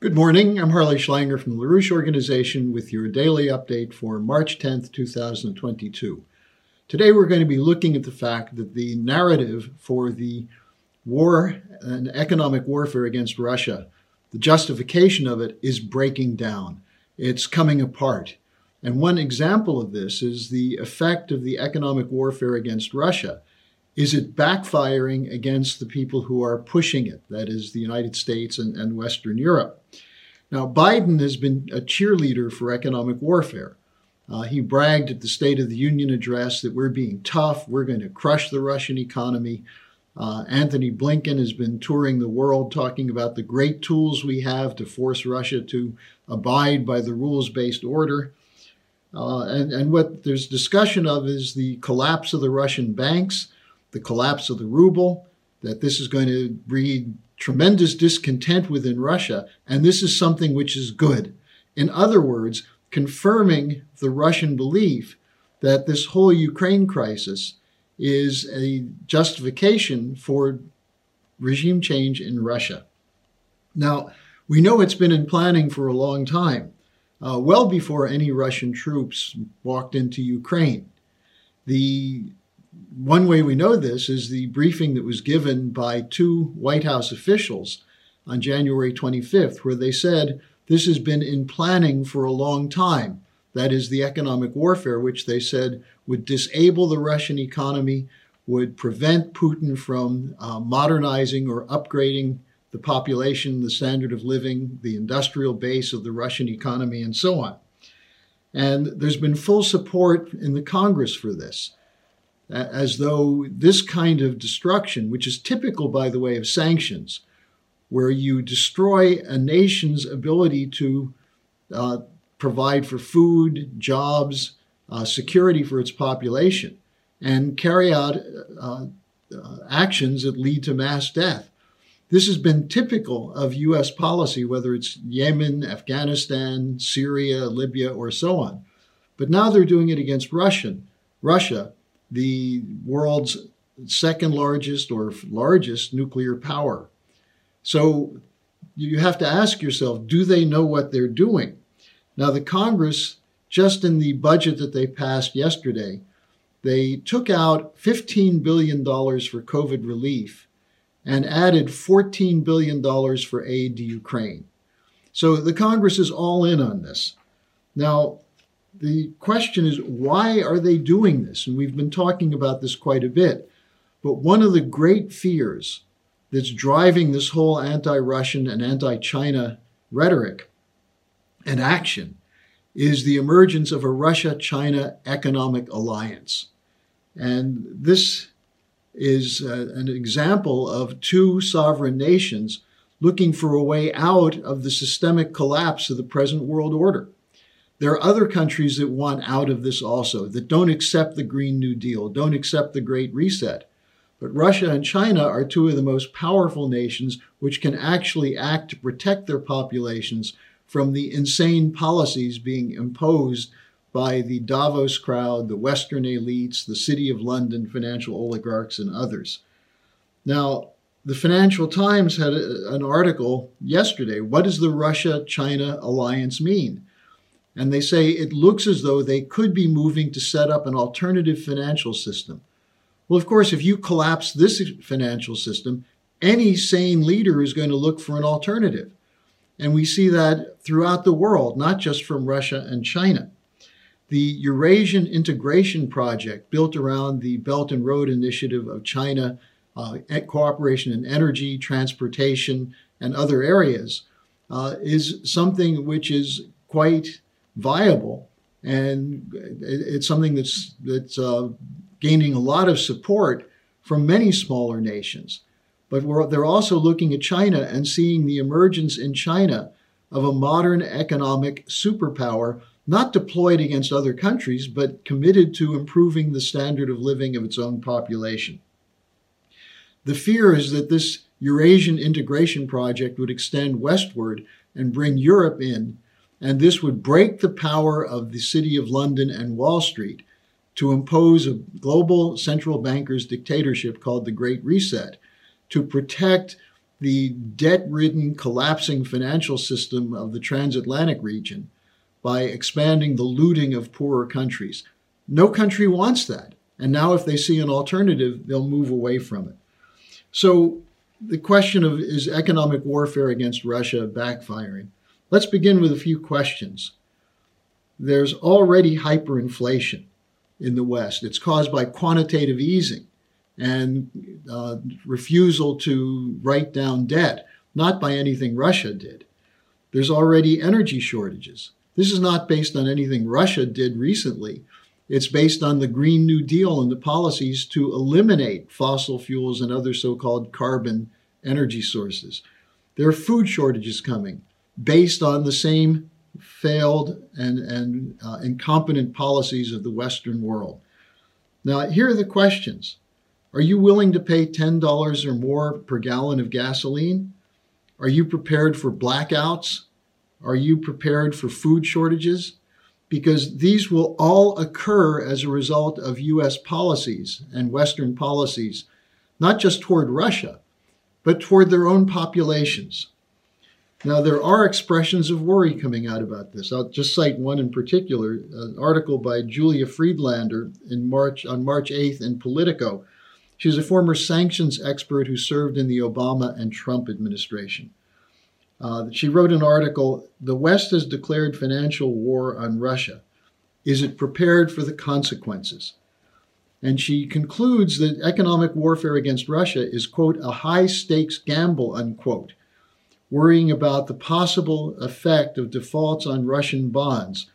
Good morning. I'm Harley Schlanger from the LaRouche Organization with your daily update for March 10th, 2022. Today we're going to be looking at the fact that the narrative for the war and economic warfare against Russia, the justification of it is breaking down. It's coming apart. And one example of this is the effect of the economic warfare against Russia. Is it backfiring against the people who are pushing it? That is, the United States and, and Western Europe. Now, Biden has been a cheerleader for economic warfare. Uh, he bragged at the State of the Union address that we're being tough, we're going to crush the Russian economy. Uh, Antony Blinken has been touring the world talking about the great tools we have to force Russia to abide by the rules based order. Uh, and, and what there's discussion of is the collapse of the Russian banks, the collapse of the ruble, that this is going to breed tremendous discontent within Russia, and this is something which is good. In other words, confirming the Russian belief that this whole Ukraine crisis is a justification for regime change in Russia. Now, we know it's been in planning for a long time, uh, well before any Russian troops walked into Ukraine. The one way we know this is the briefing that was given by two White House officials on January 25th, where they said this has been in planning for a long time. That is the economic warfare, which they said would disable the Russian economy, would prevent Putin from uh, modernizing or upgrading the population, the standard of living, the industrial base of the Russian economy, and so on. And there's been full support in the Congress for this as though this kind of destruction, which is typical, by the way, of sanctions, where you destroy a nation's ability to uh, provide for food, jobs, uh, security for its population, and carry out uh, uh actions that lead to mass death. This has been typical of U.S. policy, whether it's Yemen, Afghanistan, Syria, Libya, or so on. But now they're doing it against Russian, Russia, the world's second largest or largest nuclear power. So you have to ask yourself do they know what they're doing? Now, the Congress, just in the budget that they passed yesterday, they took out $15 billion for COVID relief and added $14 billion for aid to Ukraine. So the Congress is all in on this. Now, the question is why are they doing this? And we've been talking about this quite a bit. But one of the great fears that's driving this whole anti Russian and anti China rhetoric and action is the emergence of a Russia China economic alliance. And this is uh, an example of two sovereign nations looking for a way out of the systemic collapse of the present world order. There are other countries that want out of this also, that don't accept the Green New Deal, don't accept the Great Reset. But Russia and China are two of the most powerful nations which can actually act to protect their populations from the insane policies being imposed by the Davos crowd, the Western elites, the City of London financial oligarchs, and others. Now, the Financial Times had a, an article yesterday. What does the Russia China alliance mean? And they say it looks as though they could be moving to set up an alternative financial system. Well, of course, if you collapse this financial system, any sane leader is going to look for an alternative. And we see that throughout the world, not just from Russia and China. The Eurasian Integration Project, built around the Belt and Road Initiative of China, uh, cooperation in energy, transportation, and other areas, uh, is something which is quite viable, and it's something that's that's uh, gaining a lot of support from many smaller nations. But they're also looking at China and seeing the emergence in China of a modern economic superpower, not deployed against other countries, but committed to improving the standard of living of its own population. The fear is that this Eurasian integration project would extend westward and bring Europe in and this would break the power of the City of London and Wall Street to impose a global central bankers dictatorship called the Great Reset to protect the debt ridden, collapsing financial system of the transatlantic region by expanding the looting of poorer countries. No country wants that. And now, if they see an alternative, they'll move away from it. So, the question of is economic warfare against Russia backfiring? Let's begin with a few questions. There's already hyperinflation in the West. It's caused by quantitative easing and uh, refusal to write down debt, not by anything Russia did. There's already energy shortages. This is not based on anything Russia did recently. It's based on the Green New Deal and the policies to eliminate fossil fuels and other so called carbon energy sources. There are food shortages coming based on the same failed and, and uh, incompetent policies of the Western world. Now, here are the questions Are you willing to pay $10 or more per gallon of gasoline? Are you prepared for blackouts? Are you prepared for food shortages? Because these will all occur as a result of U.S. policies and Western policies, not just toward Russia, but toward their own populations. Now, there are expressions of worry coming out about this. I'll just cite one in particular, an article by Julia Friedlander in March, on March 8th in Politico. She's a former sanctions expert who served in the Obama and Trump administration. Uh, she wrote an article The West has declared financial war on Russia. Is it prepared for the consequences? And she concludes that economic warfare against Russia is, quote, a high stakes gamble, unquote worrying about the possible effect of defaults on Russian bonds.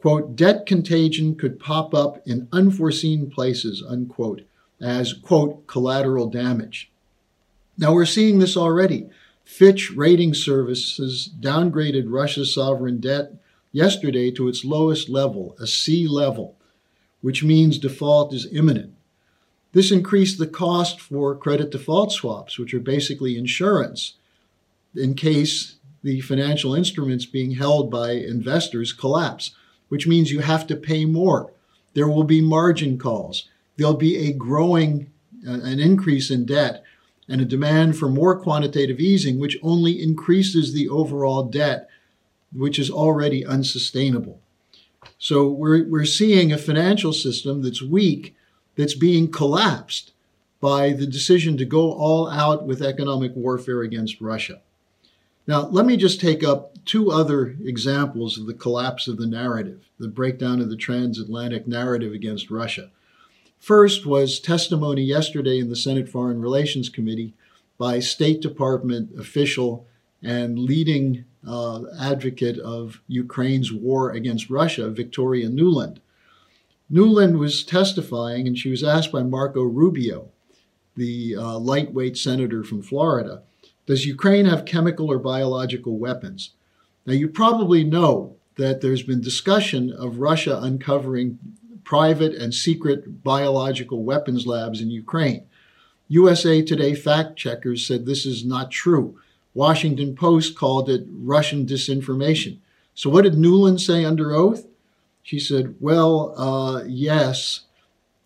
Quote, debt contagion could pop up in unforeseen places, unquote, as, quote, collateral damage. Now we're seeing this already. Fitch Rating Services downgraded Russia's sovereign debt yesterday to its lowest level, a C level, which means default is imminent. This increased the cost for credit default swaps, which are basically insurance in case the financial instruments being held by investors collapse, which means you have to pay more. There will be margin calls. There'll be a growing, uh, an increase in debt and a demand for more quantitative easing, which only increases the overall debt, which is already unsustainable. So we're, we're seeing a financial system that's weak, that's being collapsed by the decision to go all out with economic warfare against Russia. Now, let me just take up two other examples of the collapse of the narrative, the breakdown of the transatlantic narrative against Russia. First was testimony yesterday in the Senate Foreign Relations Committee by State Department official and leading uh, advocate of Ukraine's war against Russia, Victoria Nuland. Nuland was testifying, and she was asked by Marco Rubio, the uh, lightweight senator from Florida, does Ukraine have chemical or biological weapons? Now, you probably know that there's been discussion of Russia uncovering private and secret biological weapons labs in Ukraine. USA Today fact checkers said this is not true. Washington Post called it Russian disinformation. So, what did Nuland say under oath? She said, Well, uh, yes,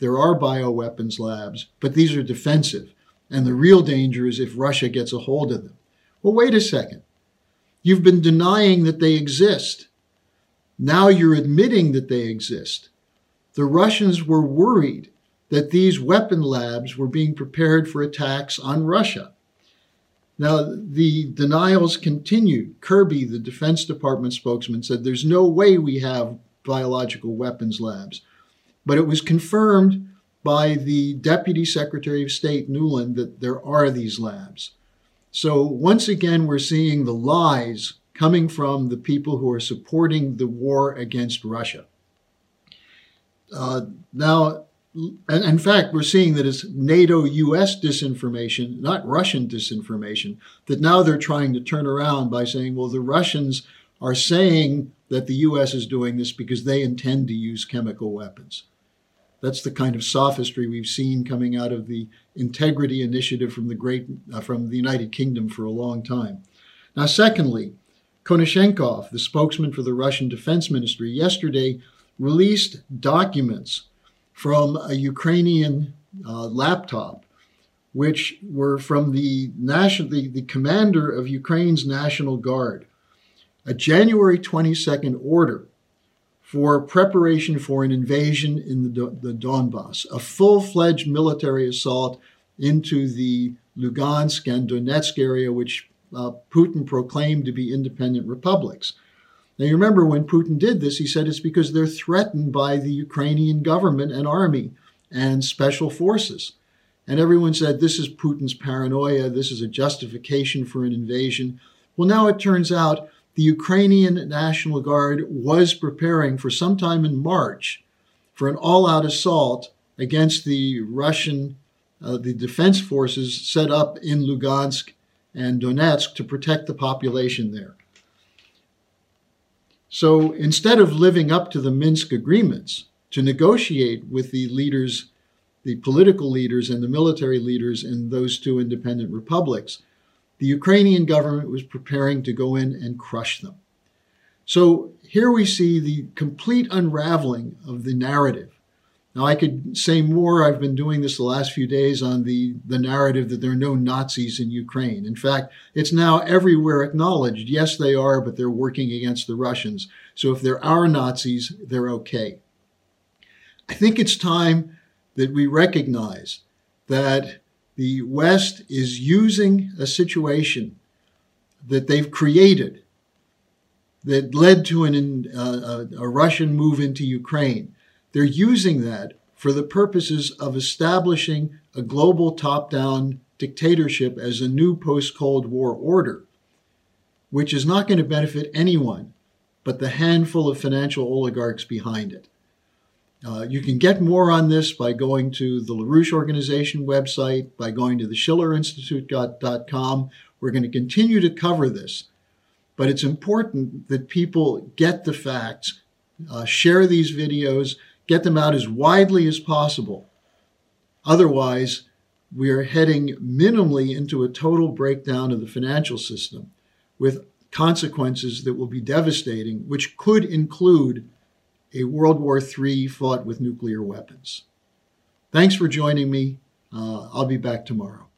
there are bioweapons labs, but these are defensive. And the real danger is if Russia gets a hold of them. Well, wait a second. You've been denying that they exist. Now you're admitting that they exist. The Russians were worried that these weapon labs were being prepared for attacks on Russia. Now, the denials continued. Kirby, the Defense Department spokesman, said there's no way we have biological weapons labs. But it was confirmed by the Deputy Secretary of State Nuland that there are these labs. So once again, we're seeing the lies coming from the people who are supporting the war against Russia. Uh, now, and in fact, we're seeing that it's NATO US disinformation, not Russian disinformation, that now they're trying to turn around by saying, well, the Russians are saying that the US is doing this because they intend to use chemical weapons. That's the kind of sophistry we've seen coming out of the integrity initiative from the great uh, from the United Kingdom for a long time. Now, secondly, Konashenkov, the spokesman for the Russian Defense Ministry, yesterday released documents from a Ukrainian uh, laptop which were from the, national, the, the commander of Ukraine's National Guard, a January 22nd order for preparation for an invasion in the, the Donbass, a full fledged military assault into the Lugansk and Donetsk area, which uh, Putin proclaimed to be independent republics. Now, you remember when Putin did this, he said it's because they're threatened by the Ukrainian government and army and special forces. And everyone said this is Putin's paranoia, this is a justification for an invasion. Well, now it turns out the Ukrainian National Guard was preparing for sometime in March for an all out assault against the Russian, uh, the defense forces set up in Lugansk and Donetsk to protect the population there. So instead of living up to the Minsk agreements to negotiate with the leaders, the political leaders and the military leaders in those two independent republics, the Ukrainian government was preparing to go in and crush them. So here we see the complete unraveling of the narrative now, I could say more. I've been doing this the last few days on the, the narrative that there are no Nazis in Ukraine. In fact, it's now everywhere acknowledged. Yes, they are, but they're working against the Russians. So if there are Nazis, they're okay. I think it's time that we recognize that the West is using a situation that they've created that led to an, uh, a, Russian move into Ukraine they're using that for the purposes of establishing a global top down dictatorship as a new post Cold War order, which is not going to benefit anyone but the handful of financial oligarchs behind it. Uh, you can get more on this by going to the LaRouche Organization website, by going to the SchillerInstitute.com. We're going to continue to cover this, but it's important that people get the facts, uh, share these videos, get them out as widely as possible. Otherwise, we are heading minimally into a total breakdown of the financial system with consequences that will be devastating, which could include a World War III fought with nuclear weapons. Thanks for joining me. Uh, I'll be back tomorrow.